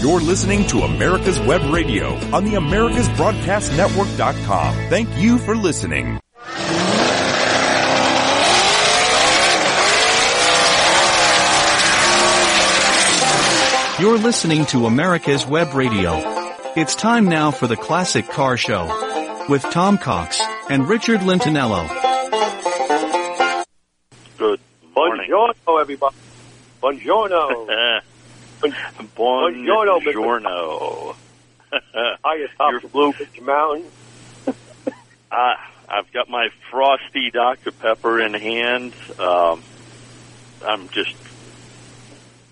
You're listening to America's Web Radio on the AmericasBroadcastNetwork.com. Thank you for listening. You're listening to America's Web Radio. It's time now for the Classic Car Show with Tom Cox and Richard Lentinello. Good morning. Buongiorno, everybody. Buongiorno. Buongiorno. Buongiorno, Highest top You're- of Blue Ridge Mountain. Uh, I've got my frosty Dr. Pepper in hand. Um, I'm just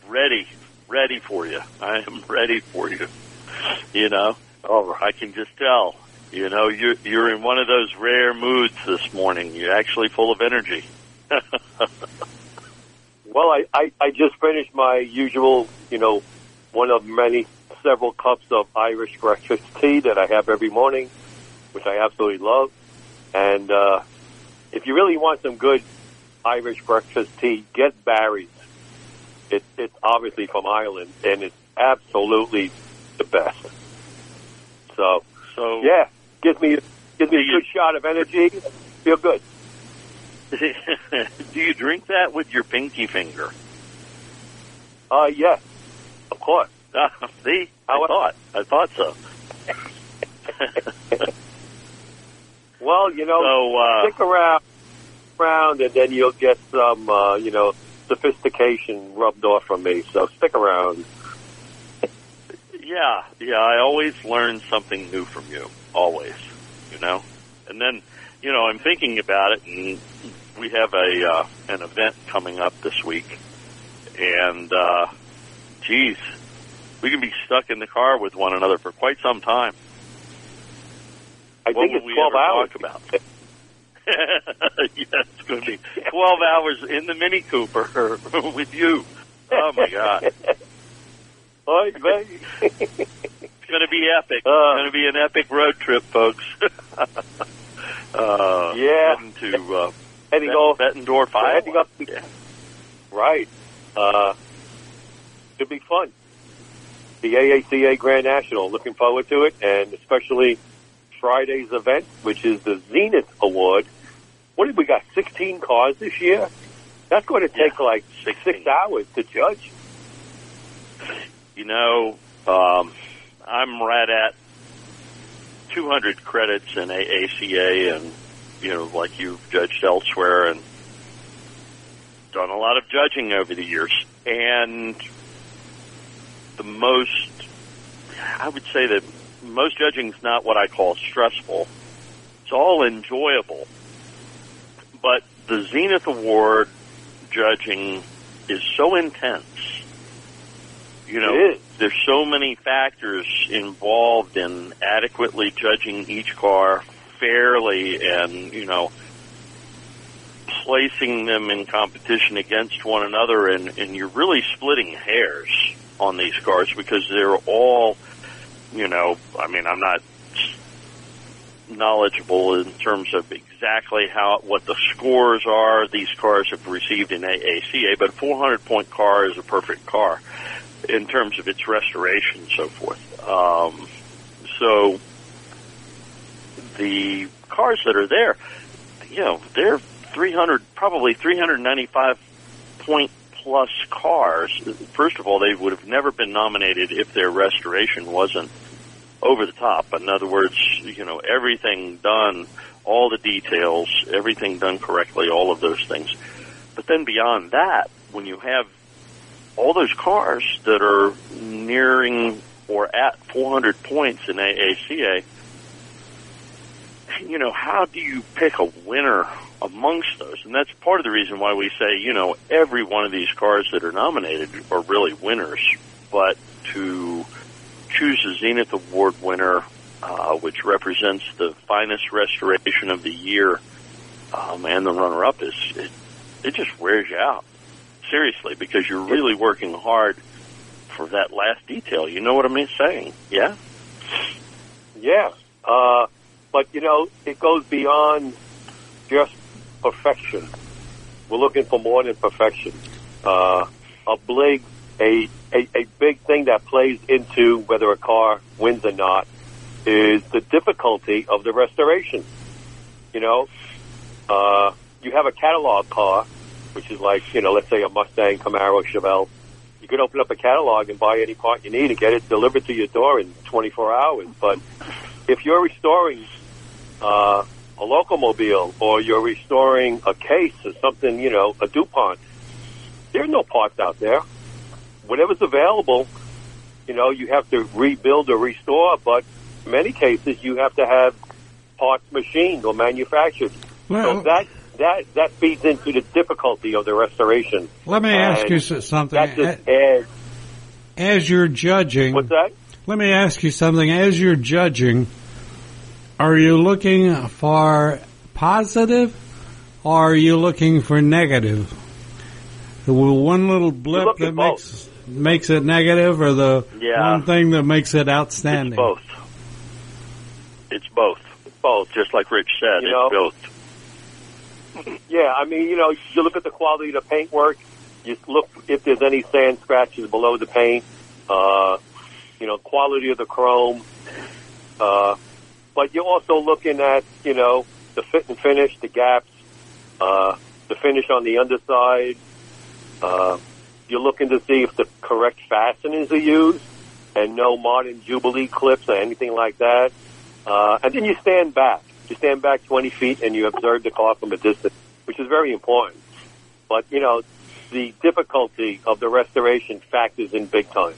ready, ready for you. I am ready for you. You know, right. I can just tell. You know, you're you're in one of those rare moods this morning. You're actually full of energy. Well, I, I, I just finished my usual, you know, one of many, several cups of Irish breakfast tea that I have every morning, which I absolutely love. And uh, if you really want some good Irish breakfast tea, get Barry's. It, it's obviously from Ireland, and it's absolutely the best. So, So yeah, gives me gives me a good shot of energy. Feel good. do you drink that with your pinky finger? Uh, yes, of course. Ah, see, I How- thought, I thought so. Well, you know, So, uh, stick around, around, and then you'll get some, uh, you know, sophistication rubbed off from me. So stick around. yeah, yeah, I always learn something new from you, always, you know. And then, you know, I'm thinking about it, and we have a uh, an event coming up this week, and uh, geez, we can be stuck in the car with one another for quite some time. I What think it's twelve hours. talk about? yeah, it's going to be 12 hours in the Mini Cooper with you. Oh my God. It's going to be epic. Uh. it's going to be an epic road trip, folks. Uh, Yeah. heading to uh, heading Bet- off. Bettendorf, Iowa. heading up. Yeah. Right. Uh, should be fun. The AACA Grand National. Looking forward to it, and especially Friday's event, which is the Zenith Award. What did we got? Sixteen cars this year. That's going to take Yeah, like 16. six hours to judge. You know, um, I'm right at 200 credits in AACA, and you know, like you've judged elsewhere, and done a lot of judging over the years. And the most, I would say that most judging is not what I call stressful. It's all enjoyable, but the Zenith Award judging is so intense. You know, there's so many factors involved in adequately judging each car fairly and, you know, placing them in competition against one another and, and you're really splitting hairs on these cars because they're all, you know, I mean, I'm not knowledgeable in terms of exactly how what the scores are these cars have received in AACA, but a 400 point car is a perfect car in terms of its restoration and so forth. Um, so the cars that are there, you know, they're 300, probably 395 point plus cars. First of all, they would have never been nominated if their restoration wasn't over the top. In other words, you know, everything done, all the details, everything done correctly, all of those things. But then beyond that, when you have all those cars that are nearing or at 400 points in AACA, you know, how do you pick a winner amongst those? And that's part of the reason why we say, you know, every one of these cars that are nominated are really winners. But to choose a Zenith Award winner, uh, which represents the finest restoration of the year, um, and the runner-up is it, it just wears you out seriously because you're really working hard for that last detail. You know what I'm saying? Yeah. Yeah. Uh, but, you know, it goes beyond just perfection. We're looking for more than perfection. Uh, a Blig a, a, a big thing that plays into whether a car wins or not is the difficulty of the restoration. You know, uh, you have a catalog car, which is like, you know, let's say a Mustang, Camaro, Chevelle. You could open up a catalog and buy any part you need and get it delivered to your door in 24 hours. But if you're restoring uh, a locomobile or you're restoring a case or something, you know, a DuPont, there's no parts out there. Whatever's available, you know, you have to rebuild or restore, but in many cases you have to have parts machined or manufactured. Well, so that that that feeds into the difficulty of the restoration. let me ask And you something. That just adds. As you're judging, What's that? let me ask you something. As you're judging, are you looking for positive or are you looking for negative? The one little blip that at makes makes it negative, or the Yeah. one thing that makes it outstanding? It's both. It's both. Both, just like Rich said. You know- it's both. Yeah, I mean, you know, you look at the quality of the paintwork. You look if there's any sand scratches below the paint. Uh, you know, quality of the chrome. Uh, but you're also looking at, you know, the fit and finish, the gaps, uh, the finish on the underside. Uh, you're looking to see if the correct fasteners are used and no modern Jubilee clips or anything like that. Uh, and then you stand back. You stand back 20 feet and you observe the car from a distance, which is very important. But, you know, the difficulty of the restoration factors in big time.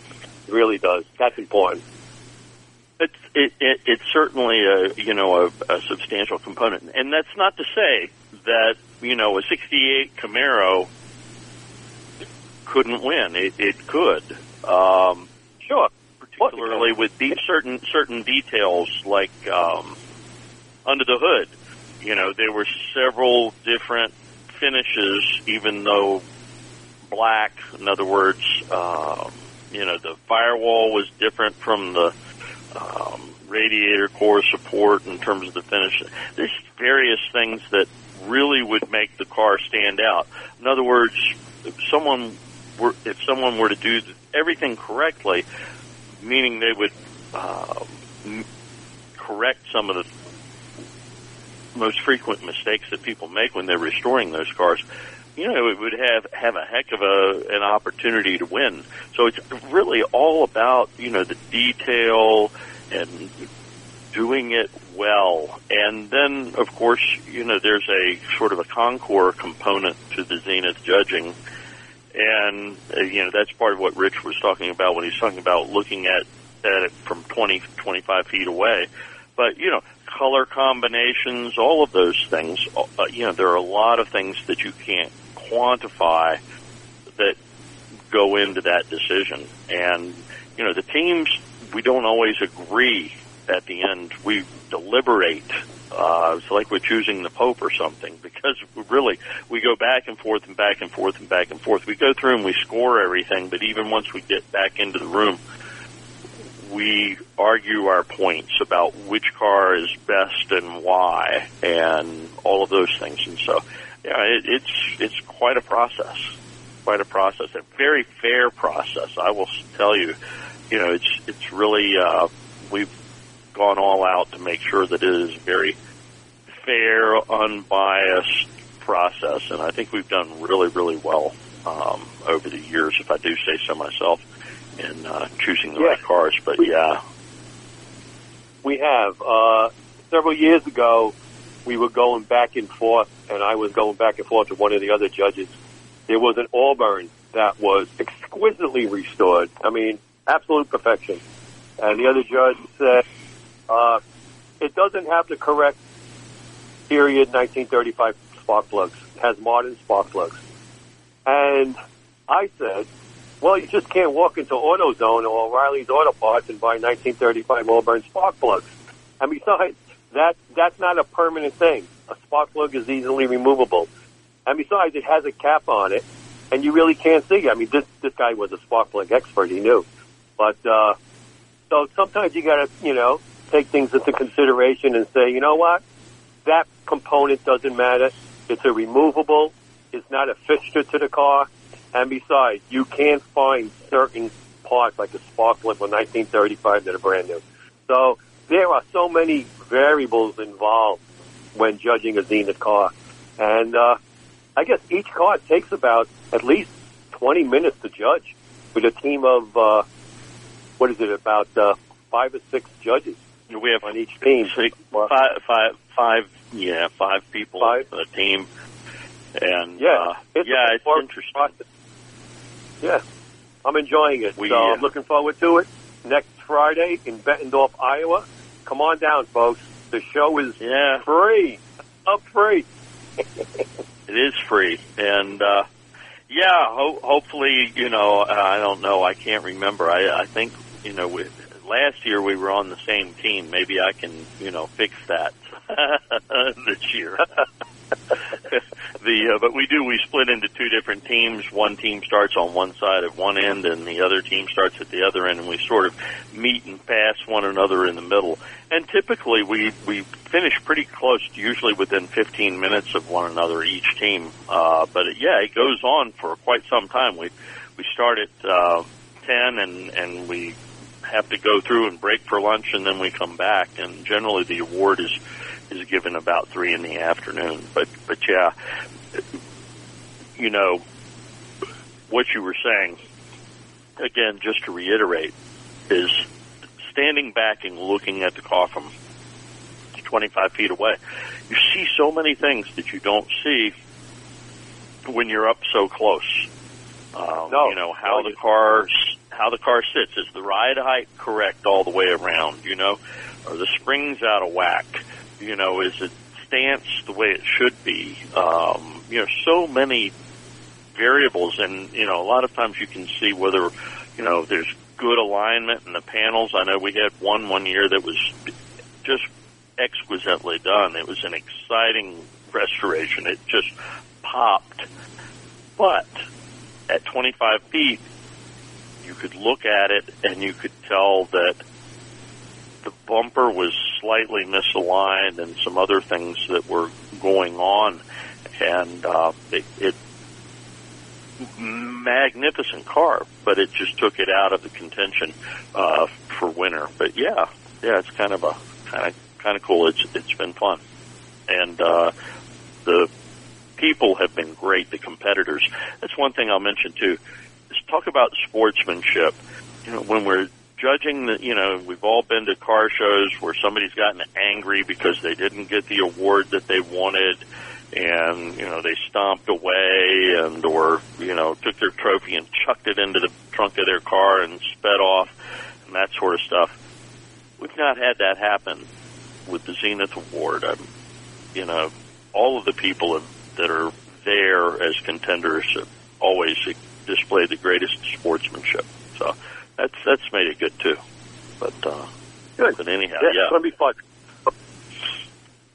It really does. That's important. It's it, it, it's certainly a you know a, a substantial component, and that's not to say that you know a '68 Camaro couldn't win. It, it could, um, Sure. particularly with de- certain certain details like um, under the hood. You know, there were several different finishes, even though black. In other words, um, you know, the firewall was different from the um, radiator core support in terms of the finish. There's various things that really would make the car stand out. In other words, if someone were if someone were to do everything correctly, meaning they would uh, correct some of the most frequent mistakes that people make when they're restoring those cars. You know, it would have have a heck of a an opportunity to win. So it's really all about you know the detail and doing it well. And then, of course, you know, there's a sort of a Concours component to the Zenith judging. And, uh, you know, that's part of what Rich was talking about when he's talking about looking at, at it from 20, 25 feet away. But, you know, color combinations, all of those things, uh, you know, there are a lot of things that you can't quantify that go into that decision. And, you know, the teams, we don't always agree at the end. We deliberate. Uh, it's like we're choosing the Pope or something because really we go back and forth and back and forth and back and forth. We go through and we score everything, but even once we get back into the room, we argue our points about which car is best and why, and all of those things. And so, yeah, it, it's it's quite a process, quite a process, a very fair process. I will tell you, you know, it's it's really uh, we've gone all out to make sure that it is very fair, unbiased process, and I think we've done really, really well um, over the years, if I do say so myself, in uh, choosing the Yeah. right cars. But yeah, We have. Uh, several years ago, we were going back and forth, and I was going back and forth with one of the other judges. There was an Auburn that was exquisitely restored. I mean, absolute perfection. And the other judge said, uh, it doesn't have the correct period 1935 spark plugs. It has modern spark plugs. And I said, well, you just can't walk into AutoZone or O'Reilly's Auto Parts and buy 1935 Auburn spark plugs. And besides, that that's not a permanent thing. A spark plug is easily removable. And besides, it has a cap on it, and you really can't see. I mean, this this guy was a spark plug expert; he knew. But uh, so sometimes you got to, you know, take things into consideration and say, you know what, that component doesn't matter. It's a removable. It's not a fixture to the car. And besides, you can't find certain parts like a spark plug from 1935 that are brand new. So there are so many variables involved when judging a Zenith car. And uh, I guess each car takes about at least 20 minutes to judge with a team of, uh, what is it, about uh, five or six judges We have on each team. six, five, five, five, yeah, five people Five. on a team. And Yeah, uh, it's yeah, it's interesting. process. Yeah, I'm enjoying it. We, so uh, I'm looking forward to it. Next Friday in Bettendorf, Iowa. Come on down, folks. The show is Yeah, free. Up free. it is free, and uh, yeah, ho- hopefully, you know, uh, I don't know, I can't remember. I, I think, you know, we, last year we were on the same team. Maybe I can, you know, fix that this year. the uh, but we do we split into two different teams. One team starts on one side at one end, and the other team starts at the other end, and we sort of meet and pass one another in the middle. And typically we we finish pretty close, usually within 15 minutes of one another each team. Uh, but it, yeah, it goes on for quite some time. We we start at uh, 10, and and we have to go through and break for lunch, and then we come back. And generally, the award is is given about three in the afternoon. But but yeah, you know what you were saying again. Just to reiterate, is standing back and looking at the car from 25 feet away. You see so many things that you don't see when you're up so close. Um, No. you know how No, the car how the car sits. Is the ride height correct all the way around? You know, are the springs out of whack? You know, is it stance the way it should be? Um, you know, so many variables, and you know, a lot of times you can see whether you know there's good alignment in the panels. I know we had one one year that was just exquisitely done. It was an exciting restoration. It just popped, but at 25 feet, you could look at it and you could tell that the bumper was slightly misaligned and some other things that were going on, and uh, it, it magnificent car, but it just took it out of the contention uh, for winter. But yeah, yeah, it's kind of a kind of kind of cool. It's it's been fun, and uh, the people have been great. The competitors. That's one thing I'll mention too. Is talk about sportsmanship. You know, when we're judging the, you know, we've all been to car shows where somebody's gotten angry because they didn't get the award that they wanted and, you know, they stomped away and, or, you know, took their trophy and chucked it into the trunk of their car and sped off and that sort of stuff. We've not had that happen with the Zenith Award. Um, you know, all of the people that are there as contenders have always displayed the greatest sportsmanship. So that's that's made it good too. But uh, Good. but anyhow, Yeah, yeah, it's to be fun.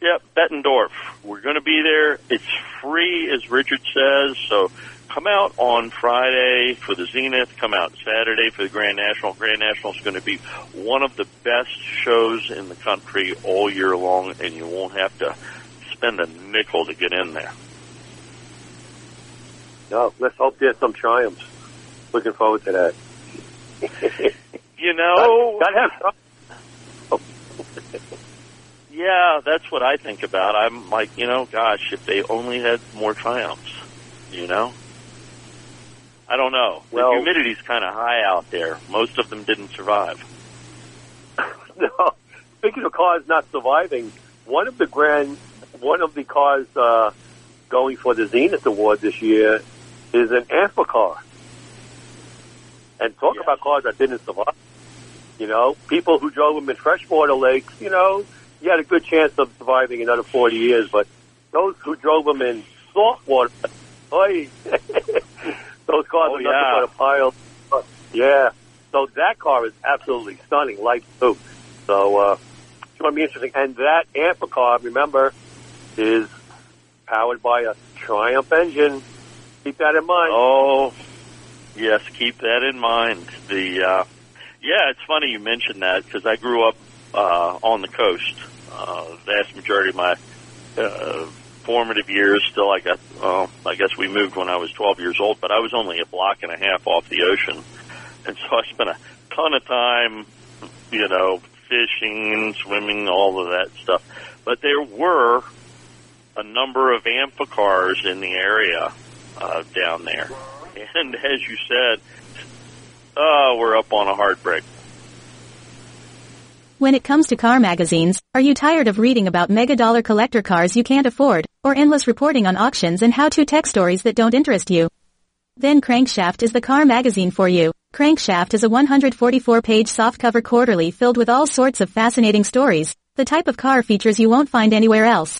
yeah, Bettendorf. We're going to be there. It's free, as Richard says. So come out on Friday for the Zenith. Come out Saturday for the Grand National. Grand National is going to be one of the best shows in the country all year long, and you won't have to spend a nickel to get in there. No, let's hope there's some triumphs. Looking forward to that. You know. Yeah, that's what I think about. I'm like, you know, gosh, if they only had more triumphs, you know? I don't know. Well- the humidity's kind of high out there. Most of them didn't survive. No. Speaking of cars not surviving, one of the grand, one of the cars uh, going for the Zenith Award this year is an Amphicar. And talk Yes. about cars that didn't survive. You know, people who drove them in freshwater lakes, you know, you had a good chance of surviving another 40 years, but those who drove them in saltwater, oy, those cars Oh, are nothing yeah. but a pile. Yeah. So that car is absolutely stunning, light too. So uh, it's going to be interesting. And that Amphicar, remember, is powered by a Triumph engine. Keep that in mind. Oh, yes, keep that in mind. The uh, yeah, it's funny you mentioned that because I grew up uh, on the coast. Uh, the vast majority of my uh, formative years. Still, I got. Uh, I guess we moved when I was 12 years old, but I was only a block and a half off the ocean, and so I spent a ton of time, you know, fishing, and swimming, all of that stuff. But there were a number of amphicars in the area uh, down there, and as you said, oh, we're up on a hard break. When it comes to car magazines, are you tired of reading about mega dollar collector cars you can't afford, or endless reporting on auctions and how-to tech stories that don't interest you? Then Crankshaft is the car magazine for you. Crankshaft is a 144-page softcover quarterly filled with all sorts of fascinating stories, the type of car features you won't find anywhere else.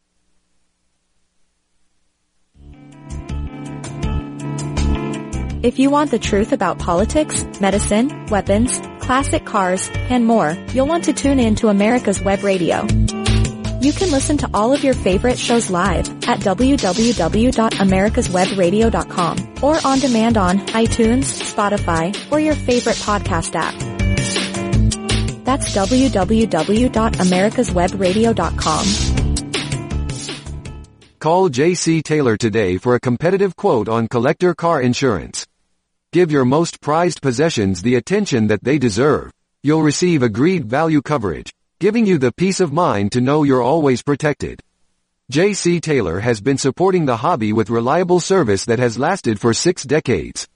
If you want the truth about politics, medicine, weapons, classic cars, and more, you'll want to tune in to America's Web Radio. You can listen to all of your favorite shows live at www.americaswebradio.com or on demand on iTunes, Spotify, or your favorite podcast app. That's www.americaswebradio.com. Call JC Taylor today for a competitive quote on collector car insurance. Give your most prized possessions the attention that they deserve. You'll receive agreed value coverage, giving you the peace of mind to know you're always protected. JC Taylor has been supporting the hobby with reliable service that has lasted for six decades.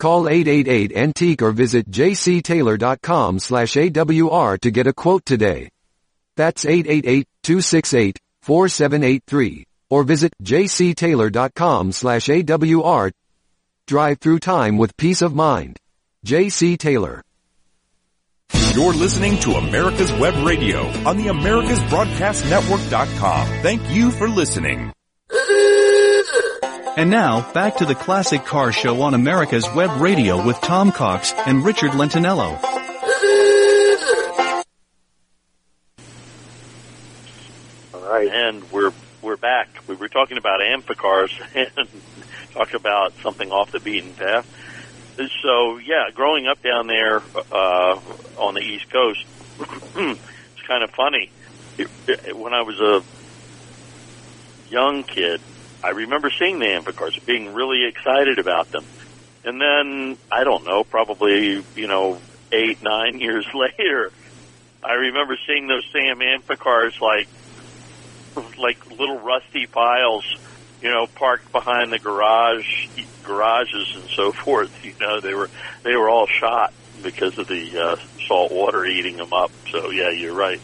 Call 888-ANTIQUE or visit jctaylor.com slash AWR to get a quote today. That's 888-268-4783 or visit jctaylor.com slash AWR Drive through time with peace of mind. J.C. Taylor. You're listening to America's Web Radio on the AmericasBroadcastNetwork.com. Thank you for listening. And now, back to the Classic Car Show on America's Web Radio with Tom Cox and Richard Lentinello. All right. And we're we're back. We were talking about amphicars and talk about something off the beaten path. So yeah, growing up down there uh, on the East Coast, it's kind of funny. It, it, when I was a young kid, I remember seeing the amphicars, being really excited about them, and then I don't know, probably you know eight nine years later, I remember seeing those same amphicars like like little rusty piles you know, parked behind the garage, garages and so forth. You know, they were they were all shot because of the uh, salt water eating them up. So yeah, you're right.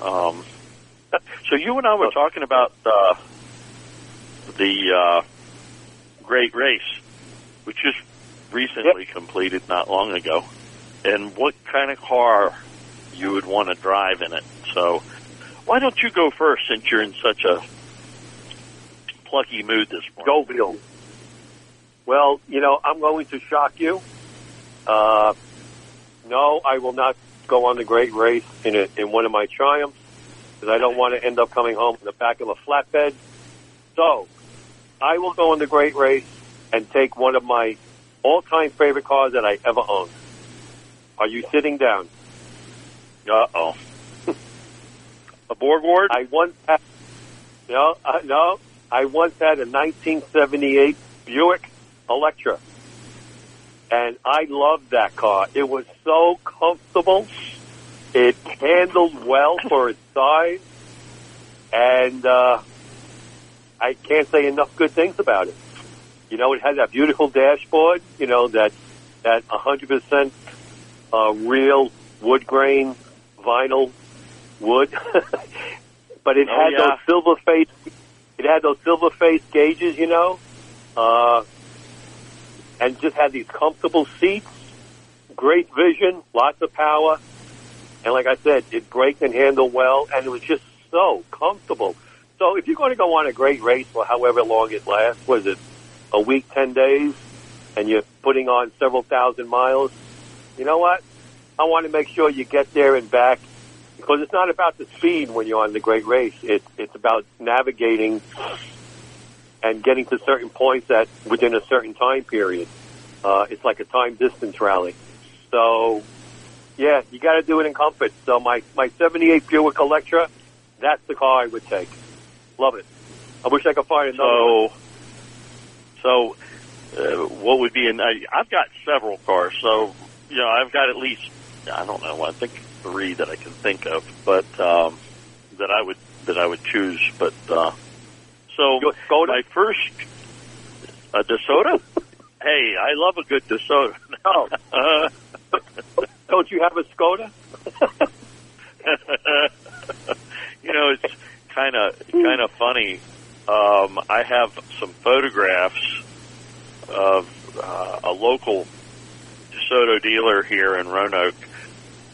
Um, so you and I were talking about uh, the uh, Great Race, which just recently yep. completed not long ago, and what kind of car you would want to drive in it. So why don't you go first since you're in such a plucky mood this morning. Go Bill. Well, you know, I'm going to shock you. Uh, no, I will not go on the great race in a, in one of my triumphs because I don't want to end up coming home in the back of a flatbed. So, I will go on the great race and take one of my all-time favorite cars that I ever owned. Are you sitting down? Uh oh. a Borgward? I once had, no, uh, no, I once had a 1978 Buick Electra, and I loved that car. It was so comfortable. It handled well for its size, and uh, I can't say enough good things about it. You know, it had that beautiful dashboard. You know that that 100% uh, real wood grain vinyl wood, but it oh, had yeah. those silver face it had those silver face gauges, you know, uh, and just had these comfortable seats, great vision, lots of power, and like I said, it braked and handled well, and it was just so comfortable. So if you're going to go on a great race for however long it lasts, was it a week, 10 days, and you're putting on several thousand miles, you know what? I want to make sure you get there and back because it's not about the speed when you're on the great race. It, it's about navigating and getting to certain points that within a certain time period. Uh, it's like a time distance rally. So, yeah, you got to do it in comfort. So my, my 78 Buick Electra, that's the car I would take. Love it. I wish I could find another So, one. so uh, what would be in? I, I've got several cars, so you know I've got at least I don't know. I think three that I can think of, but um, that I would that I would choose. But uh, so Skoda? my first a DeSoto. hey, I love a good DeSoto. Oh. Uh, Don't you have a Skoda? you know, it's kind of kind of funny. Um, I have some photographs of uh, a local DeSoto dealer here in Roanoke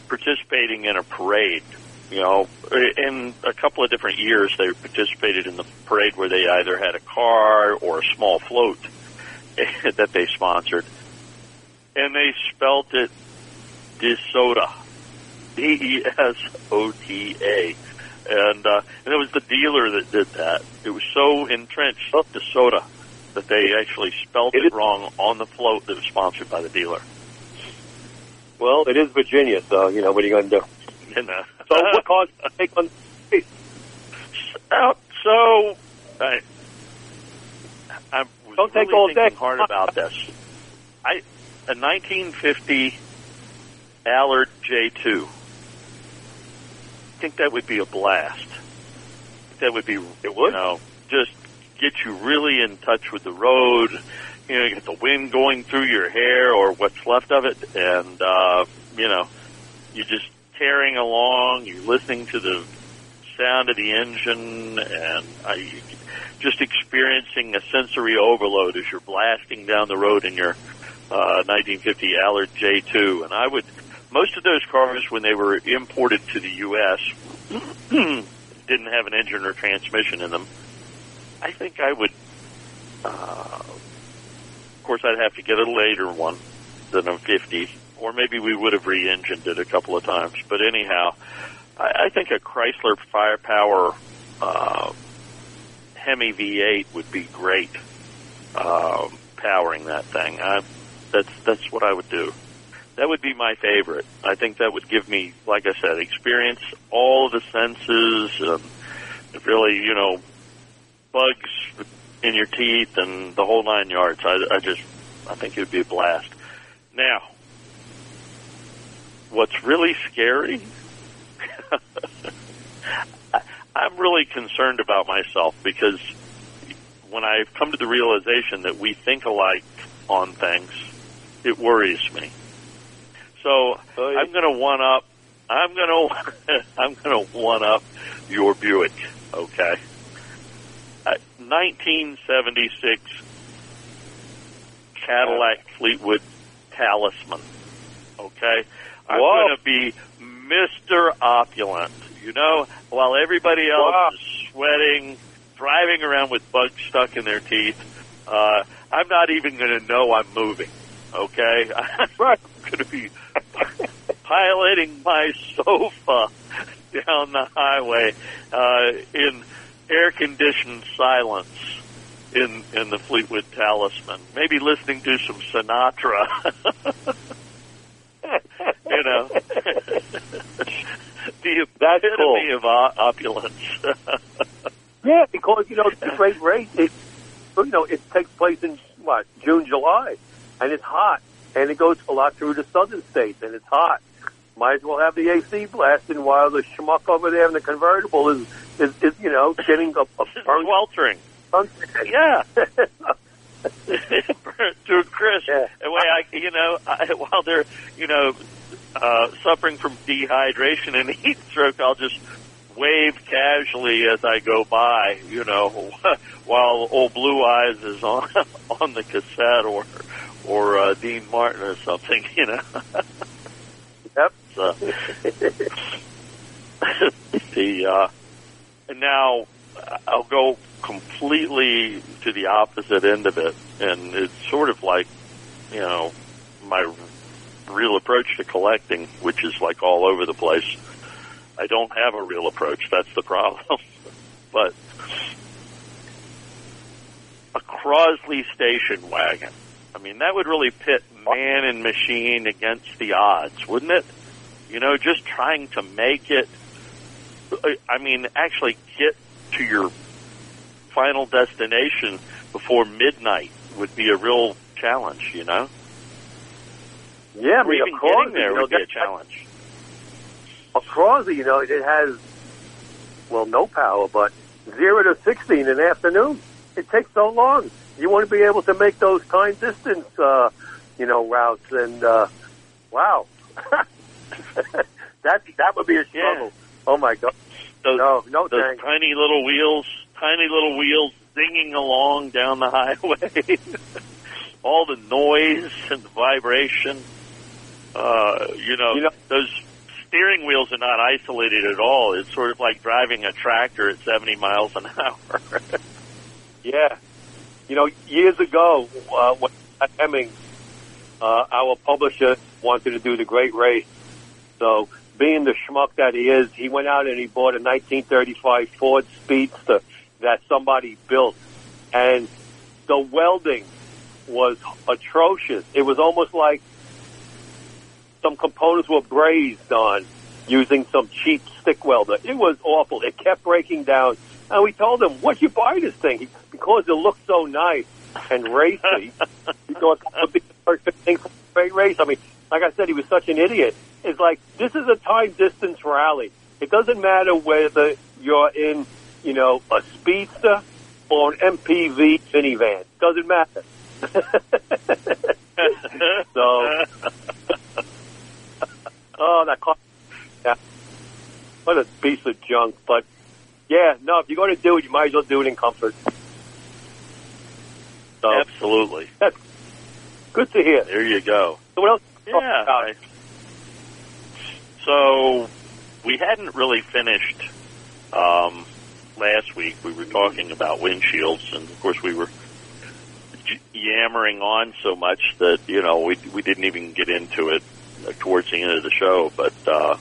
participating in a parade. You know, in a couple of different years, they participated in the parade where they either had a car or a small float that they sponsored, and they spelt it DeSoda, D E S O T A, and uh, and it was the dealer that did that. It was so entrenched DeSoda that they actually spelled It it wrong on the float that was sponsored by the dealer. Well, it is Virginia, so, you know, what are you going to do? So what do you take on Uh, so, I, I was Don't take really all thinking day. hard about this. I a 1950 Allard J2. I think that would be a blast. That would be, It would? you know, just get you really in touch with the road. You know, you get the wind going through your hair or what's left of it, and uh, you know, you're just tearing along. You're listening to the sound of the engine, and you, just experiencing a sensory overload as you're blasting down the road in your uh, 1950 Allard J2. And I would, most of those cars when they were imported to the U.S. didn't have an engine or transmission in them. I think I would. Uh, course, I'd have to get a later one than a 50, or maybe we would have re-engined it a couple of times. But anyhow, I, I think a Chrysler Firepower uh, Hemi V8 would be great. Um, powering that thing, I, that's that's what I would do. That would be my favorite. I think that would give me, like I said, experience all the senses, and really, you know, bugs in your teeth and the whole nine yards. I, I just, I think it would be a blast. Now, what's really scary? I, I'm really concerned about myself because when I've come to the realization that we think alike on things, it worries me. So Oh, yeah. I'm going to one up. I'm going to I'm going to one up your Buick. Okay. Uh, 1976 Cadillac Fleetwood Talisman. Okay. I'm going to be Mr. Opulent. You know, while everybody else Wow. is sweating, driving around with bugs stuck in their teeth, uh, I'm not even going to know I'm moving. Okay. Right. I'm going to be piloting my sofa down the highway uh, in air conditioned silence in in the Fleetwood Talisman. Maybe listening to some Sinatra. you know, the That's epitome of o- opulence. Yeah, because you know the great race. It, you know, it takes place in what June, July, and it's hot, and it goes a lot through the southern states, and it's hot. Might as well have the AC blasting while the schmuck over there in the convertible is is, is you know getting a, a burnt Sweltering. sunset. Yeah. Burnt to a crisp. Yeah. And way I, you know, I, while they're, you know, uh, suffering from dehydration and heat stroke, I'll just wave casually as I go by, you know, while old Blue Eyes is on on the cassette or or uh, Dean Martin or something, you know. So, the uh, and now I'll go completely to the opposite end of it, and it's sort of like, you know, my real approach to collecting, which is like all over the place. I don't have a real approach. That's the problem. but a Crosley station wagon. I mean, that would really pit man and machine against the odds, wouldn't it? You know, just trying to make it. I mean, actually get to your final destination before midnight would be a real challenge. You know. Yeah, I mean, even of course, getting there you know, would be a challenge. Across, you know, it has, well, no power, but zero to 16 in the afternoon. It takes so long. You want to be able to make those time distance, uh, you know, routes. And, uh, wow. that, that would be a struggle. Oh my God. Those, No, no those thanks. tiny little wheels, tiny little wheels zinging along down the highway. All the noise and the vibration. Uh, you know, You know- those steering wheels are not isolated at all. It's sort of like driving a tractor at 70 miles an hour. Yeah. You know, years ago, uh, when at Hemming, uh, our publisher wanted to do the great race. So, being the schmuck that he is, he went out and he bought a 1935 Ford Speedster that somebody built. And the welding was atrocious. It was almost like some components were brazed on using some cheap stick welder. It was awful. It kept breaking down. And we told him, what'd you buy this thing? He- Because it looked so nice and racy. he thought that would be the perfect thing for a great race. I mean, like I said, he was such an idiot. It's like, this is a time distance rally. It doesn't matter whether you're in, you know, a speedster or an MPV minivan. Doesn't matter. so, oh, that car, yeah. What a piece of junk. But, yeah, no, if you're going to do it, you might as well do it in comfort. So, Absolutely. that's good to hear. There you go. So what else? Yeah. So we hadn't really finished um, last week. We were talking about windshields, and of course we were yammering on so much that you know we we didn't even get into it uh, towards the end of the show. But uh,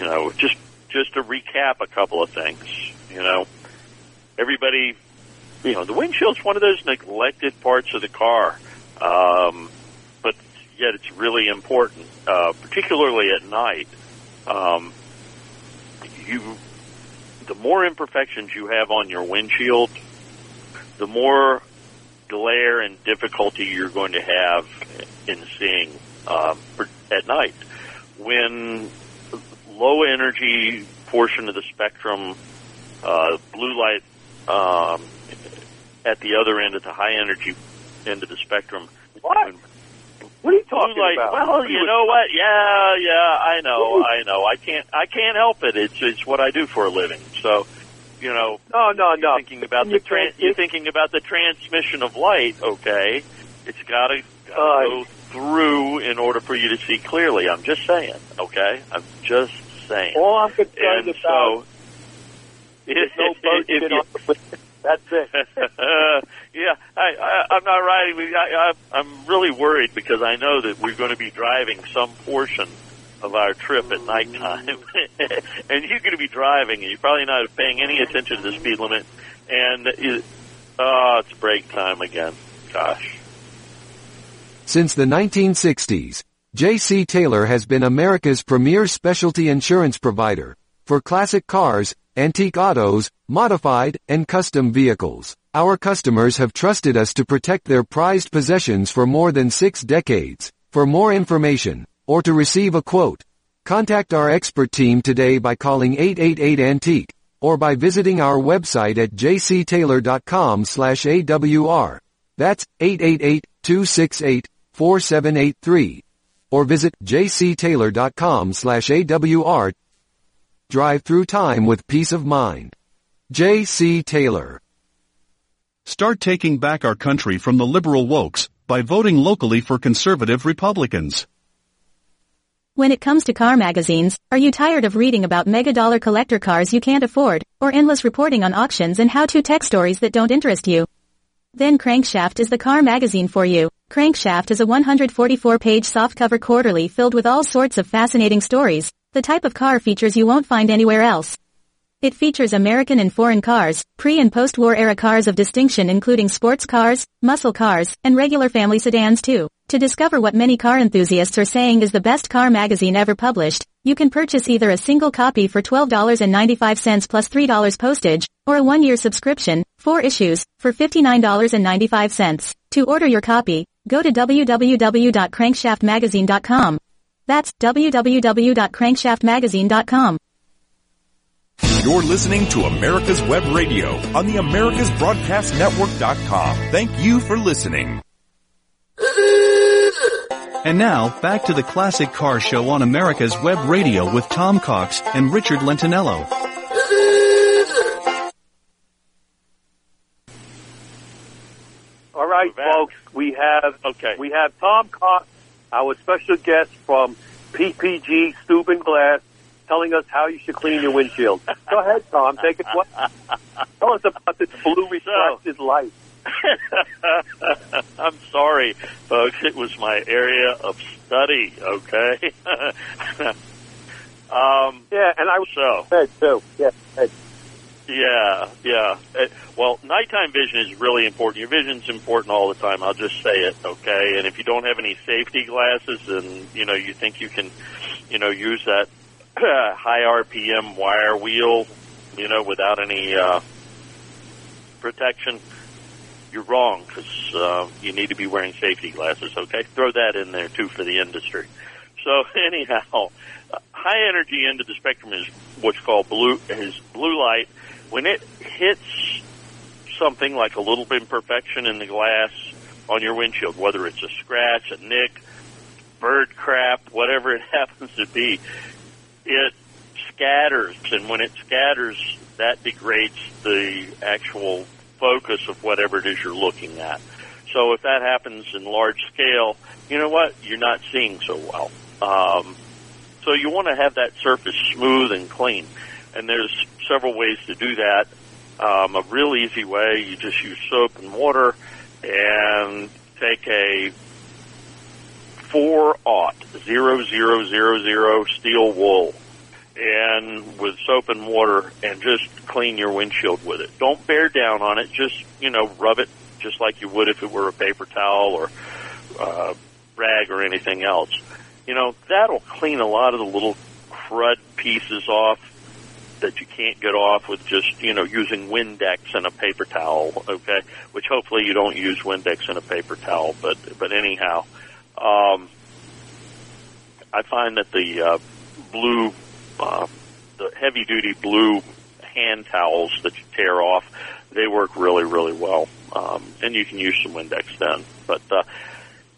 you know, just just to recap a couple of things. You know, everybody, you know, the windshield's one of those neglected parts of the car. Um, but yet it's really important, uh, particularly at night. Um, you, the more imperfections you have on your windshield, the more glare and difficulty you're going to have in seeing for- at night. When low energy portion of the spectrum, uh, blue light um, at the other end, at the high energy end of the spectrum, What? What are you talking Blue about? Well, you know what? Yeah, yeah, I know, I know. I can't, I can't help it. It's, it's what I do for a living. So, you know, No, no, you're no. thinking about the tran can't- you're thinking about the transmission of light. Okay, it's got to Uh, go through in order for you to see clearly. I'm just saying. Okay, I'm just saying. All I'm concerned and about so, is no if bullshit on the That's it. yeah, I, I, I'm not riding. with- I, I, I'm really worried because I know that we're going to be driving some portion of our trip at nighttime, and you're going to be driving, and you're probably not paying any attention to the speed limit, and it, oh, it's break time again. Gosh. Since the 1960s, J.C. Taylor has been America's premier specialty insurance provider for classic cars, antique autos, modified, and custom vehicles. Our customers have trusted us to protect their prized possessions for more than six decades. For more information, or to receive a quote, contact our expert team today by calling 888-ANTIQUE, or by visiting our website at jctaylor.com slash AWR. That's 888-268-4783. Or visit jctaylor.com slash AWR. Drive through time with peace of mind. J.C. Taylor. Start taking back our country from the liberal wokes by voting locally for conservative Republicans. When it comes to car magazines, are you tired of reading about mega dollar collector cars you can't afford, or endless reporting on auctions and how-to tech stories that don't interest you? Then Crankshaft is the car magazine for you. Crankshaft is a 144-page softcover quarterly filled with all sorts of fascinating stories, the type of car features you won't find anywhere else. It features American and foreign cars, pre- and post-war era cars of distinction including sports cars, muscle cars, and regular family sedans too. To discover what many car enthusiasts are saying is the best car magazine ever published, you can purchase either a single copy for $12.95 plus $3 postage, or a one-year subscription, four issues, for $59.95. To order your copy, go to www.crankshaftmagazine.com. That's www.crankshaftmagazine.com. You're listening to America's Web Radio on the AmericasBroadcastNetwork.com. Thank you for listening. And now, back to the Classic Car Show on America's Web Radio with Tom Cox and Richard Lentinello. All right, folks, we have Okay. we have Tom Cox, our special guest from PPG Steuben Glass, telling us how you should clean your windshield. Go ahead, Tom. Take it. What? Tell us about this blue refracted light. I'm sorry, folks. It was my area of study. Okay. um, Yeah, and I was so said too. Yeah. Ed. Yeah, yeah. Well, nighttime vision is really important. Your vision's important all the time. I'll just say it. Okay. And if you don't have any safety glasses, and you know you think you can, you know, use that high RPM wire wheel, you know, without any uh, protection, you're wrong because uh, you need to be wearing safety glasses. Okay, throw that in there too for the industry. So anyhow, uh, high energy end of the spectrum is what's called blue is blue light. When it hits something like a little imperfection in the glass on your windshield, whether it's a scratch, a nick, bird crap, whatever it happens to be, it scatters, and when it scatters, that degrades the actual focus of whatever it is you're looking at. So if that happens in large scale, you know what? You're not seeing so well. Um, so you want to have that surface smooth and clean. And there's several ways to do that. Um, a real easy way, you just use soap and water and take a four aught zero zero zero zero steel wool and with soap and water and just clean your windshield with it. Don't bear down on it. Just, you know, rub it just like you would if it were a paper towel or uh, rag or anything else. You know, that'll clean a lot of the little crud pieces off that you can't get off with just, you know, using Windex and a paper towel, okay? Which hopefully you don't use Windex and a paper towel, but, but anyhow, um, I find that the, uh, blue uh, the heavy duty blue hand towels that you tear off, they work really, really well. Um, and you can use some Windex then. But uh,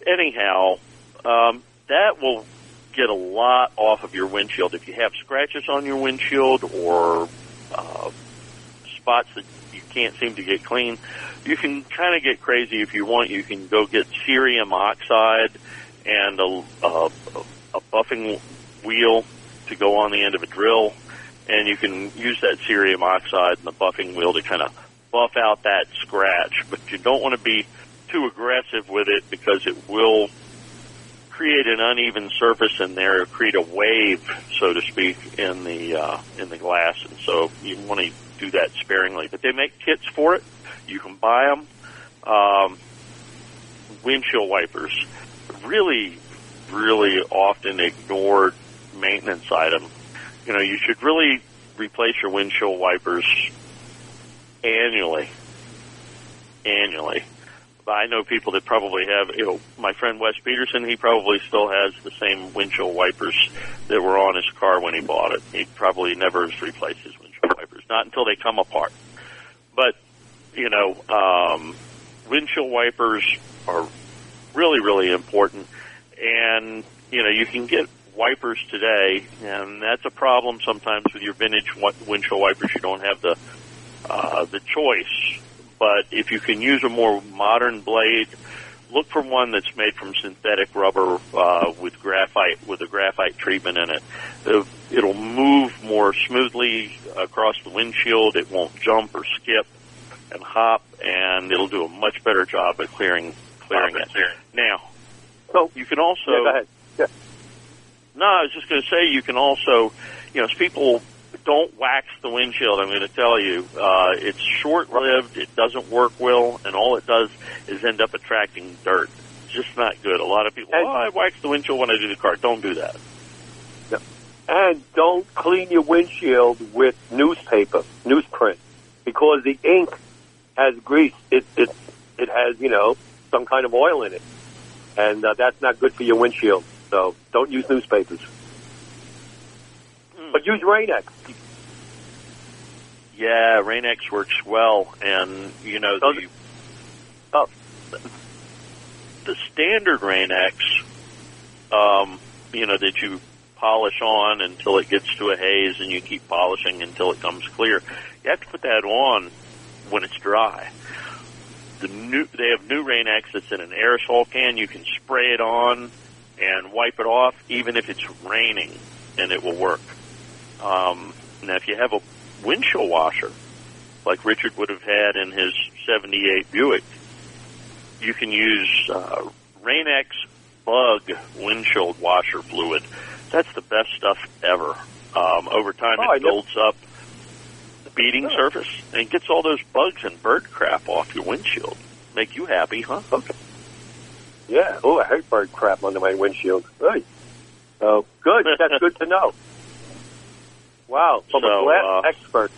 anyhow, um, that will get a lot off of your windshield. If you have scratches on your windshield or uh, spots that you can't seem to get clean, you can kind of get crazy if you want. You can go get cerium oxide and a, a, a buffing wheel to go on the end of a drill, and you can use that cerium oxide and the buffing wheel to kind of buff out that scratch. But you don't want to be too aggressive with it because it will create an uneven surface in there, create a wave, so to speak, in the uh, in the glass, and so you want to do that sparingly. But they make kits for it. You can buy them. Um, windshield wipers, really, really often ignored maintenance item. You know, you should really replace your windshield wipers annually. Annually. I know people that probably have, you know, my friend Wes Peterson, he probably still has the same windshield wipers that were on his car when he bought it. He probably never has replaced his windshield wipers, not until they come apart. But, you know, um, windshield wipers are really, really important. And, you know, you can get wipers today, and that's a problem sometimes with your vintage windshield wipers. You don't have the uh, the choice. But if you can use a more modern blade look for one that's made from synthetic rubber uh, with graphite with a graphite treatment in it. It'll, move more smoothly across the windshield. It won't jump or skip and hop, and it'll do a much better job at clearing clearing it. Now, So you can also yeah, go ahead. Yeah. no, I was just going to say you can also, you know, if people don't wax the windshield. I'm going to tell you, uh, it's short-lived. It doesn't work well, and all it does is end up attracting dirt. It's just not good. A lot of people, And- oh, I wax the windshield when I do the car. Don't do that. And don't clean your windshield with newspaper, newsprint, because the ink has grease. It it it has you know some kind of oil in it, and uh, that's not good for your windshield. So don't use newspapers, but use Rain-X. Yeah, Rain-X works well, and you know the. Oh. the standard Rain-X, um, you know that you polish on until it gets to a haze, and you keep polishing until it comes clear. You have to put that on when it's dry. The new they have new Rain-X that's in an aerosol can. You can spray it on and wipe it off, even if it's raining, and it will work. Um, now, if you have a windshield washer, like Richard would have had in his 78 Buick, you can use uh, Rain-X Bug windshield washer fluid. That's the best stuff ever. Um, over time, Oh, it builds up the beading Oh. surface and gets all those bugs and bird crap off your windshield. Make you happy, huh? Okay. Yeah. Oh, I hate bird crap under my windshield. Right. Oh, good. That's good to know. Wow, from So, a glass uh, expert.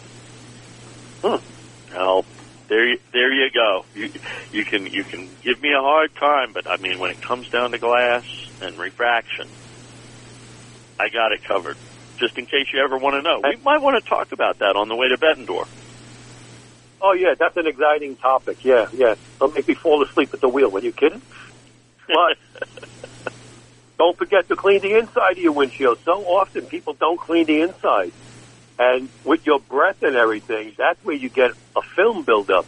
Well, there, there you go. You, you can you can give me a hard time, but I mean, when it comes down to glass and refraction, I got it covered. Just in case you ever want to know, we might want to talk about that on the way to Bettendorf. Oh yeah, that's an exciting topic. Yeah, yeah. Don't make me fall asleep at the wheel. Are you kidding? But don't forget to clean the inside of your windshield. So often people don't clean the inside. And with your breath and everything, that's where you get a film buildup.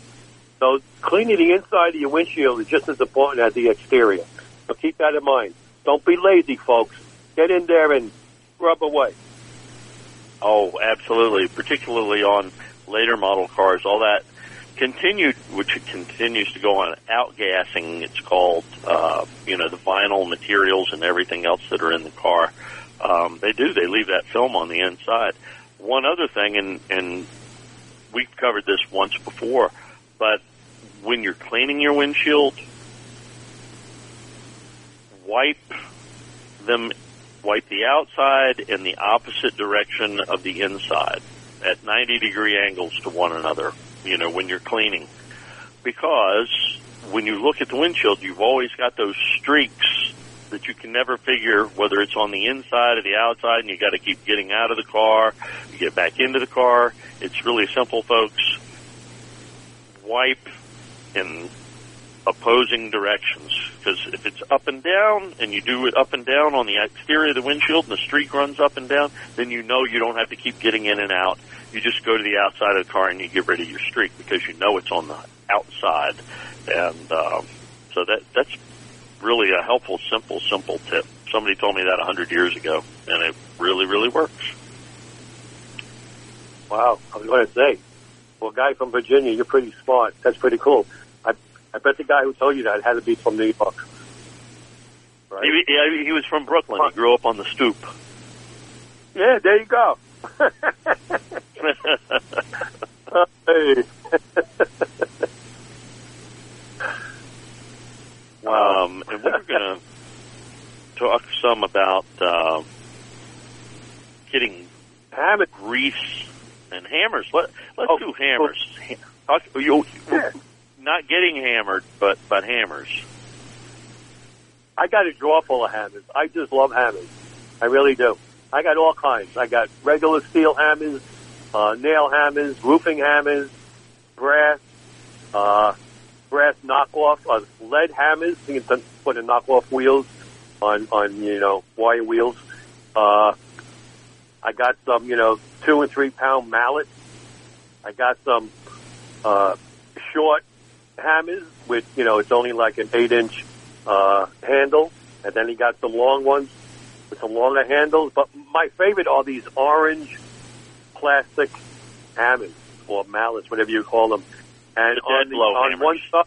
So cleaning the inside of your windshield is just as important as the exterior. So keep that in mind. Don't be lazy, folks. Get in there and scrub away. Oh, absolutely. Particularly on later model cars, all that continued, which continues to go on outgassing. It's called, uh, you know, the vinyl materials and everything else that are in the car. Um, they do. They leave that film on the inside. One other thing, and and we've covered this once before, but when you're cleaning your windshield, wipe them wipe the outside in the opposite direction of the inside at 90 degree angles to one another, you know, when you're cleaning. Because when you look at the windshield, you've always got those streaks that you can never figure whether it's on the inside or the outside and you got to keep getting out of the car, you get back into the car. It's really simple, folks. Wipe in opposing directions because if it's up and down and you do it up and down on the exterior of the windshield and the streak runs up and down, then you know you don't have to keep getting in and out. You just go to the outside of the car and you get rid of your streak because you know it's on the outside. And um, so that that's really a helpful, simple, simple tip. Somebody told me that a hundred years ago, and it really, really works. Wow, I was going to say, well, guy from Virginia, you're pretty smart. That's pretty cool. I, bet the guy who told you that had to be from New York. Right? He, he, he was from Brooklyn. He grew up on the stoop. Yeah, there you go. Um, and we're going to talk some about uh, getting Hammett. grease and hammers. Let, let's Oh, do hammers. Ha- talk- you, Yeah. Not getting hammered, but but hammers. I got a drawer full of hammers. I just love hammers. I really do. I got all kinds. I got regular steel hammers, uh, nail hammers, roofing hammers, brass, uh, brass knockoff, uh, lead hammers. You can put in knockoff wheels on, on, you know, wire wheels. Uh, I got some, you know, two and three pound mallets. I got some, uh, short hammers with, you know, it's only like an eight inch uh, handle, and then he got some long ones with some longer handles. But my favorite are these orange plastic hammers or mallets, whatever you call them. And The on, blow on one side,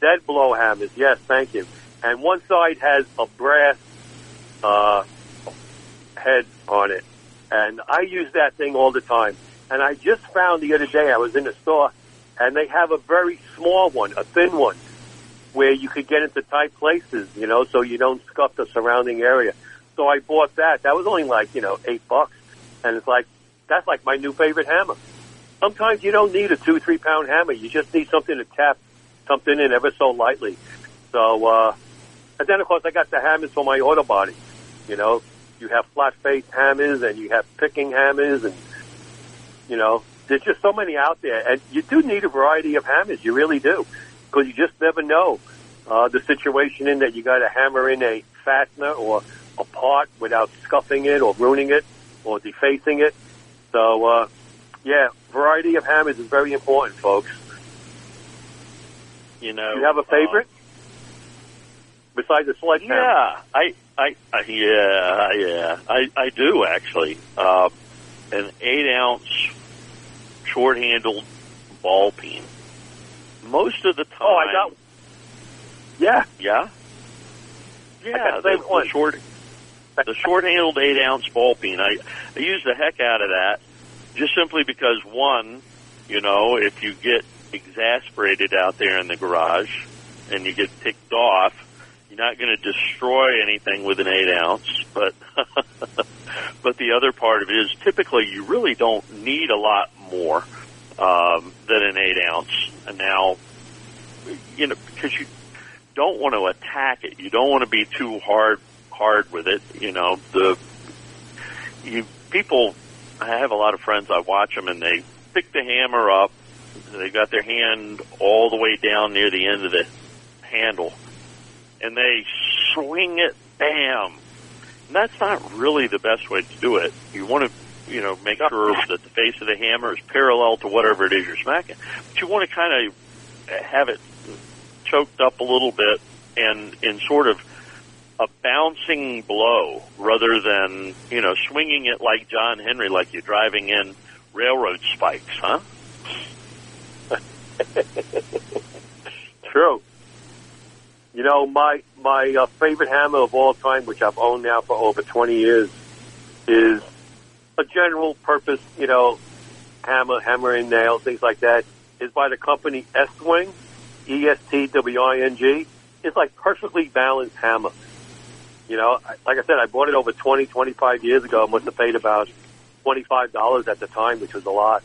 dead blow hammers. Yes, thank you. And one side has a brass uh, head on it, and I use that thing all the time. And I just found the other day I was in the store, and they have a very small one, a thin one, where you could get into tight places, you know, so you don't scuff the surrounding area. So I bought that. That was only like you know eight bucks, and it's like that's like my new favorite hammer. Sometimes you don't need a two three pound hammer. You just need something to tap something in ever so lightly. So, uh, and then of course I got the hammers for my auto body. You know, you have flat face hammers and you have picking hammers and, you know, there's just so many out there. And you do need a variety of hammers. You really do. Because you just never know, uh, the situation in that you got to hammer in a fastener or a part without scuffing it or ruining it or defacing it. So, uh, yeah, variety of hammers is very important, folks. You know, you have a favorite? Besides the Uh, sledgehammer? yeah, I, I, I, yeah, yeah, I, I do actually. Uh, an eight ounce short handled ball peen. Most of the time. Oh, I got. Yeah, Yeah. Yeah, the one. short, the short handled eight ounce ball peen. I, I use the heck out of that, just simply because one, you know, if you get exasperated out there in the garage and you get ticked off, you're not going to destroy anything with an eight ounce, but but the other part of it is typically you really don't need a lot more um, than an eight ounce. And now, you know, because you don't want to attack it, you don't want to be too hard hard with it. You know, the you people. I have a lot of friends. I watch them and they pick the hammer up. They got their hand all the way down near the end of the handle, and they swing it. Bam! And that's not really the best way to do it. You want to, you know, make sure that the face of the hammer is parallel to whatever it is you're smacking. But you want to kind of have it choked up a little bit and in sort of a bouncing blow rather than, you know, swinging it like John Henry, like you're driving in railroad spikes, huh? true. You know, my my uh, favorite hammer of all time, which I've owned now for over 20 years, is a general purpose, you know, hammer, hammer and nail, things like that, is by the company Estwing, E E-S-T-W-I-N-G. It's like perfectly balanced hammer. You know, like I said, I bought it over 20, 25 years ago. I must have paid about $25 at the time, which was a lot.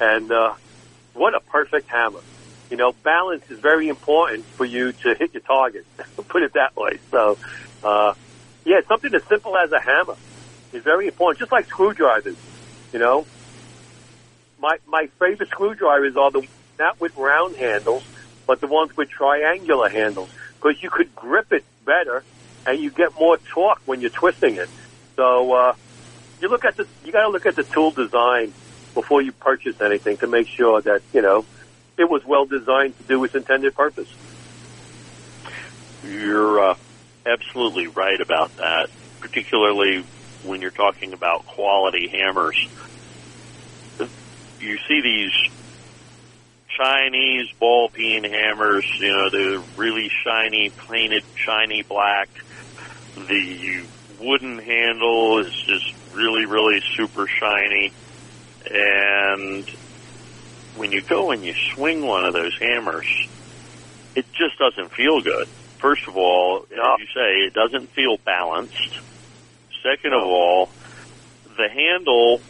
And, uh, what a perfect hammer. You know, balance is very important for you to hit your target. Put it that way. So, uh, yeah, something as simple as a hammer is very important. Just like screwdrivers, you know. My my favorite screwdrivers are the not with round handles, but the ones with triangular handles, because you could grip it better and you get more torque when you're twisting it. So uh, you look at the you got to look at the tool design before you purchase anything to make sure that you know it was well designed to do its intended purpose. You're uh, absolutely right about that, particularly when you're talking about quality hammers. You see these Chinese ball peen hammers, you know, the really shiny, painted shiny black. The wooden handle is just really, really super shiny. And when you go and you swing one of those hammers, it just doesn't feel good. First of all, as you say, it doesn't feel balanced. Second of all, the handle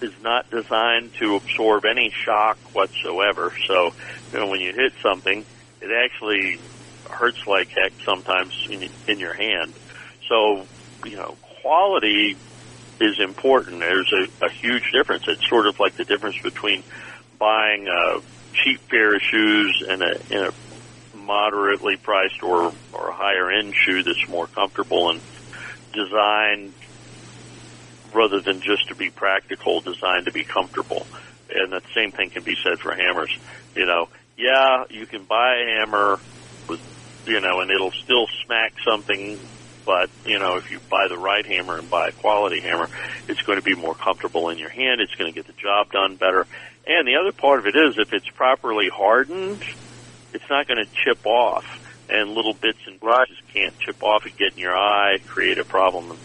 is not designed to absorb any shock whatsoever. So, you know, when you hit something, it actually hurts like heck sometimes in, in your hand. So, you know, quality is important. There's a, a huge difference. It's sort of like the difference between buying a cheap pair of shoes and a, and a moderately priced or, or higher end shoe that's more comfortable and designed rather than just to be practical, designed to be comfortable. And the same thing can be said for hammers. You know, yeah, you can buy a hammer with you know, and it'll still smack something. But you know, if you buy the right hammer and buy a quality hammer, it's going to be more comfortable in your hand. It's going to get the job done better. And the other part of it is, if it's properly hardened, it's not going to chip off, and little bits and pieces can't chip off and get in your eye, create a problem,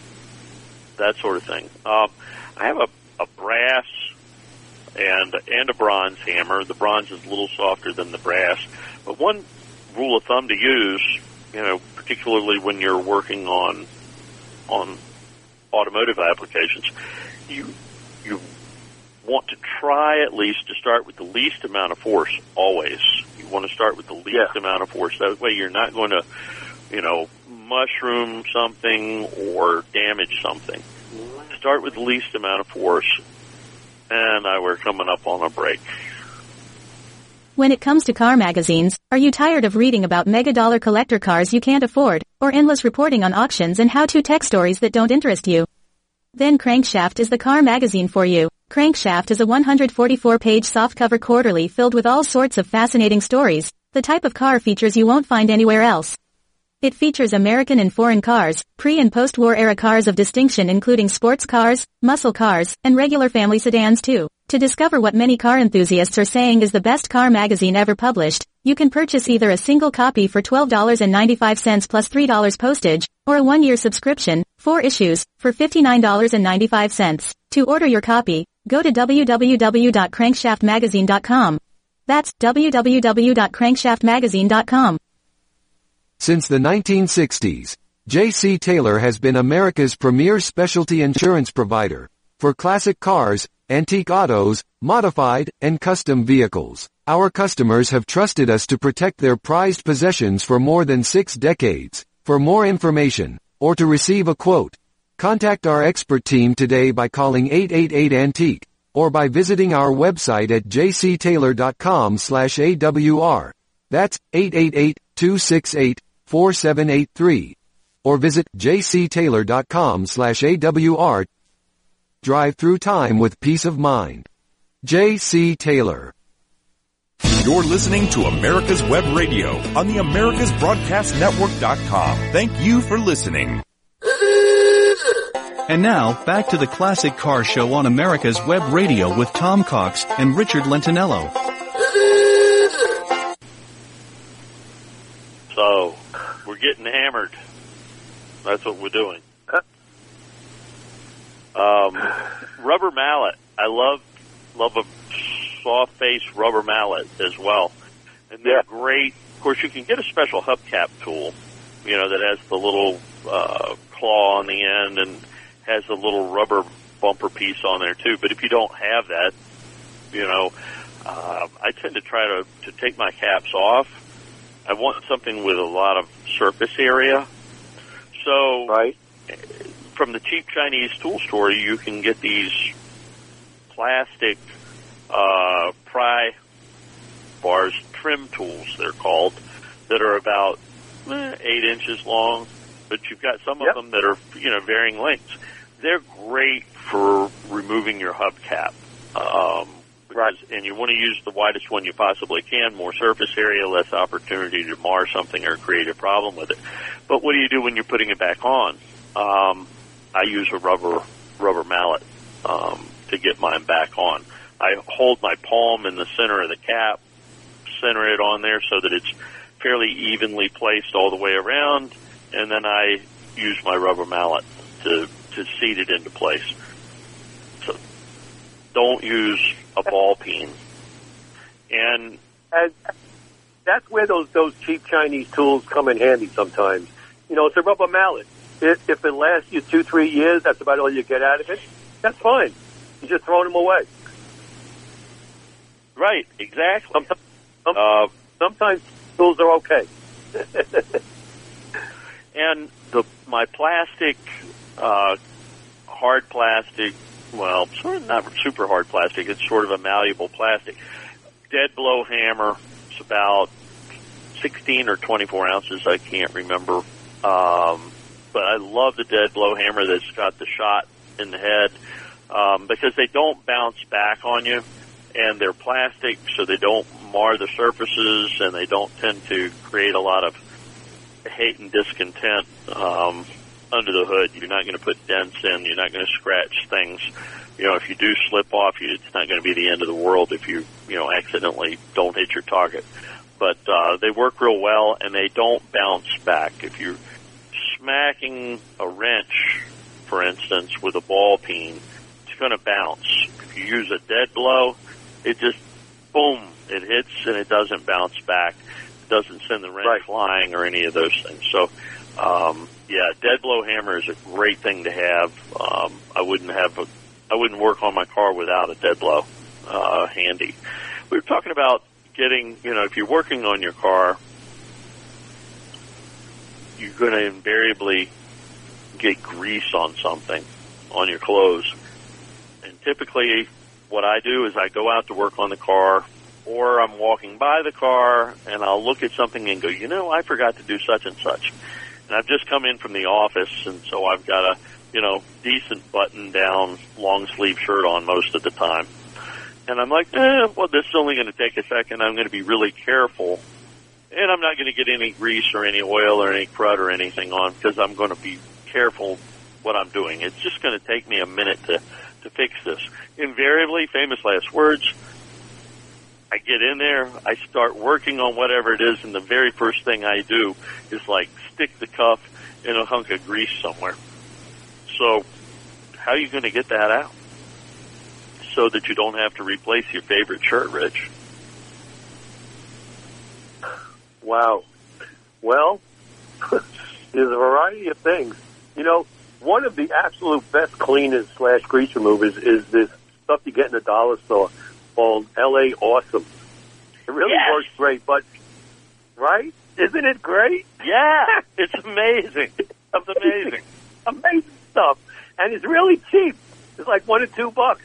that sort of thing. Um, I have a, a brass and and a bronze hammer. The bronze is a little softer than the brass, but one rule of thumb to use, you know, particularly when you're working on on automotive applications, you you want to try at least to start with the least amount of force always. You want to start with the least Yeah. amount of force. That way you're not going to, you know, mushroom something or damage something. Start with the least amount of force. And I were coming up on a break. When it comes to car magazines, are you tired of reading about mega dollar collector cars you can't afford, or endless reporting on auctions and how-to tech stories that don't interest you? Then Crankshaft is the car magazine for you. Crankshaft is a 144-page softcover quarterly filled with all sorts of fascinating stories, the type of car features you won't find anywhere else. It features American and foreign cars, pre- and post-war era cars of distinction including sports cars, muscle cars, and regular family sedans too. To discover what many car enthusiasts are saying is the best car magazine ever published, you can purchase either a single copy for $12.95 plus $3 postage, or a one-year subscription, four issues, for $59.95. To order your copy, go to www.crankshaftmagazine.com. That's www.crankshaftmagazine.com. Since the 1960s, J.C. Taylor has been America's premier specialty insurance provider for classic cars, antique autos, modified, and custom vehicles. Our customers have trusted us to protect their prized possessions for more than six decades. For more information, or to receive a quote, contact our expert team today by calling 888-ANTIQUE, or by visiting our website at jctaylor.com slash AWR. That's 888-268-4783. Or visit jctaylor.com slash AWR. Drive through time with peace of mind. J.C. Taylor. You're listening to America's Web Radio on the AmericasBroadcastNetwork.com. Thank you for listening. And now, back to the Classic Car Show on America's Web Radio with Tom Cox and Richard Lentinello. So we're getting hammered. That's what we're doing. Um, rubber mallet. I love love a soft face rubber mallet as well, and they're Yeah. great. Of course, you can get a special hubcap tool, you know, that has the little uh, claw on the end and has a little rubber bumper piece on there too. But if you don't have that, you know, uh, I tend to try to to take my caps off. I want something with a lot of surface area. So Right? from the cheap Chinese tool store, you can get these plastic uh, pry bars, trim tools, they're called, that are about eh, eight inches long, but you've got some Yep. of them that are, you know, varying lengths. They're great for removing your hubcap. Um, Right. And you want to use the widest one you possibly can, more surface area, less opportunity to mar something or create a problem with it. But what do you do when you're putting it back on? Um, I use a rubber rubber mallet um, to get mine back on. I hold my palm in the center of the cap, center it on there so that it's fairly evenly placed all the way around, and then I use my rubber mallet to to seat it into place. So don't use a ball peen. And And that's where those those cheap Chinese tools come in handy sometimes. You know, it's a rubber mallet. If, if it lasts you two, three years, that's about all you get out of it. That's fine. You just throw them away. Right, exactly. Sometimes, some, Uh, sometimes tools are okay. and the my plastic, uh, hard plastic, well, sort of not super hard plastic. It's sort of a malleable plastic. Dead blow hammer. It's about sixteen or twenty-four ounces. I can't remember. Um, but I love the dead blow hammer that's got the shot in the head um, because they don't bounce back on you, and they're plastic, so they don't mar the surfaces, and they don't tend to create a lot of hate and discontent um, under the hood. You're not going to put dents in. You're not going to scratch things. You know, if you do slip off, you, it's not going to be the end of the world if you, you know, accidentally don't hit your target. But uh, they work real well, and they don't bounce back. If you're smacking a wrench, for instance, with a ball peen, it's going to bounce. If you use a dead blow, it just boom, it hits and it doesn't bounce back. It doesn't send the wrench Right. flying or any of those things. So, um, yeah, dead blow hammer is a great thing to have. Um, I wouldn't have a, I wouldn't work on my car without a dead blow uh, handy. We were talking about getting, you know, if you're working on your car, you're going to invariably get grease on something, on your clothes. And typically, what I do is I go out to work on the car, or I'm walking by the car, and I'll look at something and go, you know, I forgot to do such and such. And I've just come in from the office, and so I've got a, you know, decent button down, long sleeve shirt on most of the time. And I'm like, eh, well, this is only going to take a second. I'm going to be really careful and I'm not going to get any grease or any oil or any crud or anything on because I'm going to be careful what I'm doing. It's just going to take me a minute to to fix this. Invariably, famous last words. I get in there, I start working on whatever it is, and the very first thing I do is like stick the cuff in a hunk of grease somewhere. So, how are you going to get that out? So that you don't have to replace your favorite shirt, Rich. Wow. Well, there's a variety of things. You know, one of the absolute best cleaners slash grease removers is this stuff you get in the dollar store called LA Awesome. It really Yes. works great, but right? Isn't it great? Yeah, it's amazing. It's amazing. Amazing stuff. And it's really cheap. It's like one or two bucks.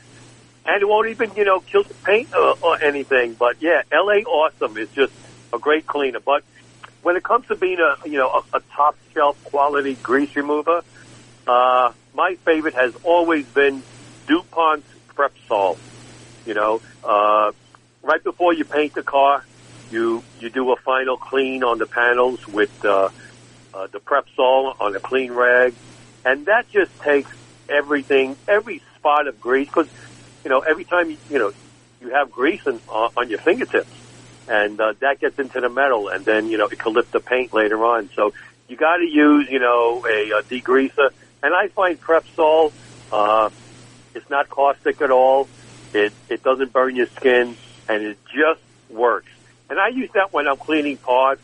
And it won't even, you know, kill the paint or, or anything. But yeah, LA Awesome is just a great cleaner. But when it comes to being a, you know, a, a top shelf quality grease remover, uh, my favorite has always been DuPont's Prep Sol. You know, uh, right before you paint the car, you, you do a final clean on the panels with, uh, uh, the Prep Sol on a clean rag. And that just takes everything, every spot of grease, because, you know, every time, you, you know, you have grease on, on on your fingertips and uh, that gets into the metal, and then you know it can lift the paint later on. So you got to use you know a, a degreaser, and I find Prep Sol, uh, it's not caustic at all. It it doesn't burn your skin, and it just works. And I use that when I'm cleaning parts,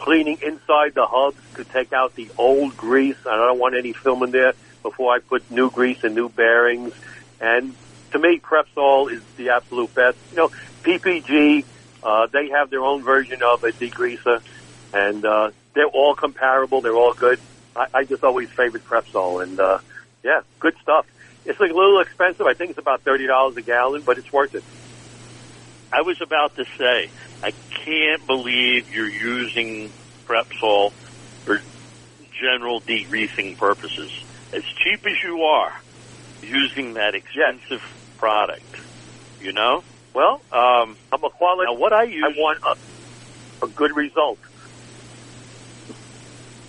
cleaning inside the hubs to take out the old grease. I don't want any film in there before I put new grease and new bearings. And to me, Prep Sol is the absolute best. You know, PPG. Uh, they have their own version of a degreaser, and uh, they're all comparable. They're all good. I, I just always favored Prepsol, and uh, yeah, good stuff. It's like a little expensive. I think it's about thirty dollars a gallon, but it's worth it. I was about to say, I can't believe you're using Prepsol for general degreasing purposes. As cheap as you are, using that expensive product, you know? Well, Um, I'm a quality. now what I use, I want a, a good result.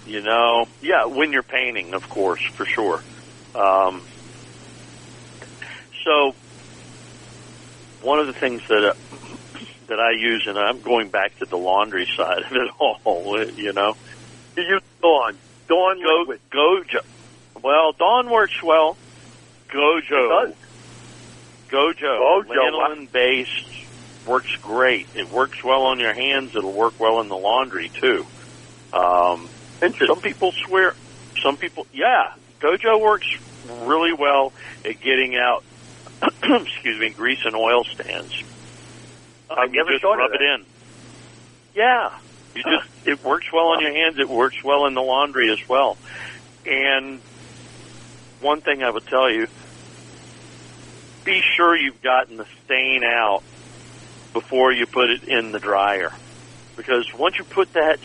You know, yeah, when you're painting, of course, for sure. Um, so, one of the things that uh, that I use, and I'm going back to the laundry side of it all, you know, You use Dawn. Dawn Go, liquid. Gojo. Well, Dawn works well. Gojo. It does. Gojo. Gojo, Lanolin based works great. It works well on your hands. It'll work well in the laundry too. Um. Some people swear. Some people, yeah, Gojo works really well at getting out. excuse me, grease and oil stands. I Um, you never just thought of rub it in. Yeah, you just it works well on your hands. It works well in the laundry as well. And one thing I would tell you: be sure you've gotten the stain out before you put it in the dryer, because once you put that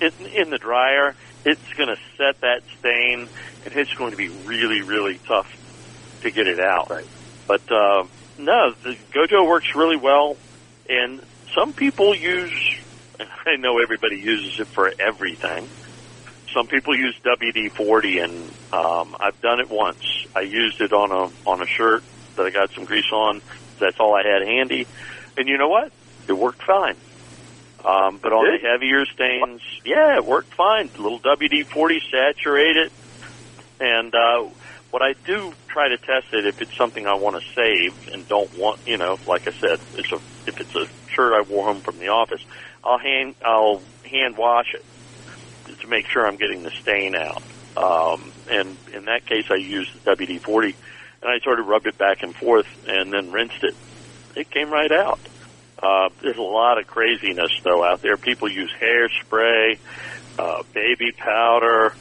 in, in the dryer, it's going to set that stain, and it's going to be really, really tough to get it out. Right. But uh, no, the Gojo works really well, and some people use. I know everybody uses it for everything, some people use WD-40, and um, I've done it once. I used it on a on a shirt that I got some grease on. That's all I had handy, and you know what? It worked fine. Um, but on Did? the heavier stains, yeah, it worked fine. A little WD-40 saturate it, and uh, what I do try to test it if it's something I want to save and don't want, you know, like I said, it's a if it's a shirt I wore home from the office, I'll hand I'll hand wash it to make sure I'm getting the stain out. Um, and in that case, I used the WD-40, and I sort of rubbed it back and forth, and then rinsed it. It came right out. Uh, there's a lot of craziness though out there. People use hairspray, uh, baby powder,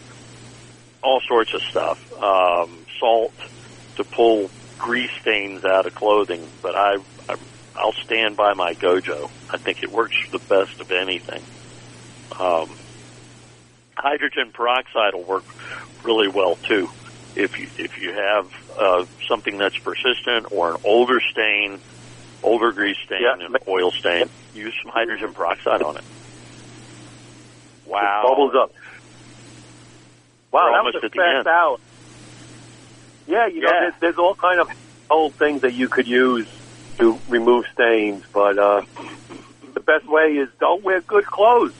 all sorts of stuff, um, salt to pull grease stains out of clothing. But I, I, I'll stand by my Gojo. I think it works the best of anything. Um, hydrogen peroxide will work really well too. If you if you have uh, something that's persistent or an older stain, older grease stain Yeah. and oil stain, use some hydrogen peroxide on it. Wow, It bubbles up. Wow, We're that was a fast out. Yeah, you know, there's, there's all kind of old things that you could use to remove stains, but uh, the best way is don't wear good clothes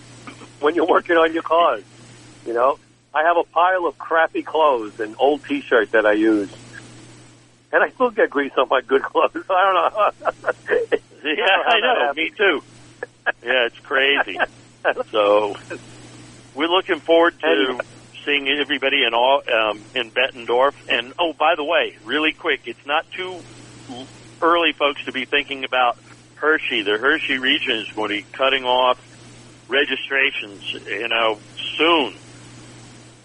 when you're working on your cars. You know, I have a pile of crappy clothes and old T-shirts that I use, and I still get grease on my good clothes. I don't know. Yeah, I know. Me too. Yeah, it's crazy. so we're looking forward to seeing everybody in all um, in Bettendorf. And oh, by the way, really quick, it's not too early, folks, to be thinking about Hershey. The Hershey region is going to be cutting off registrations. You know, soon.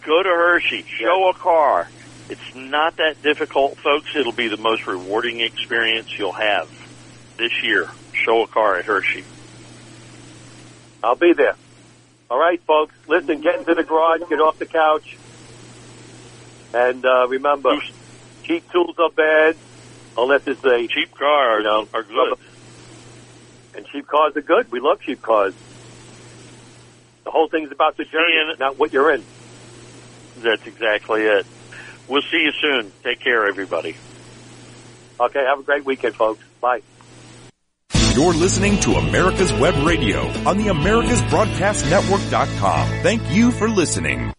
Go to Hershey. Show a car. It's not that difficult, folks. It'll be the most rewarding experience you'll have this year. Show a car at Hershey. I'll be there. All right, folks. Listen, get into the garage, get off the couch, and uh, remember, cheap tools are bad unless it's a Cheap cars You know, are good. and cheap cars are good. We love cheap cars. The whole thing's about the journey, not what you're in. That's exactly it. We'll see you soon. Take care, everybody. Okay, have a great weekend, folks. Bye. You're listening to America's Web Radio on the AmericasBroadcastNetwork.com. Thank you for listening.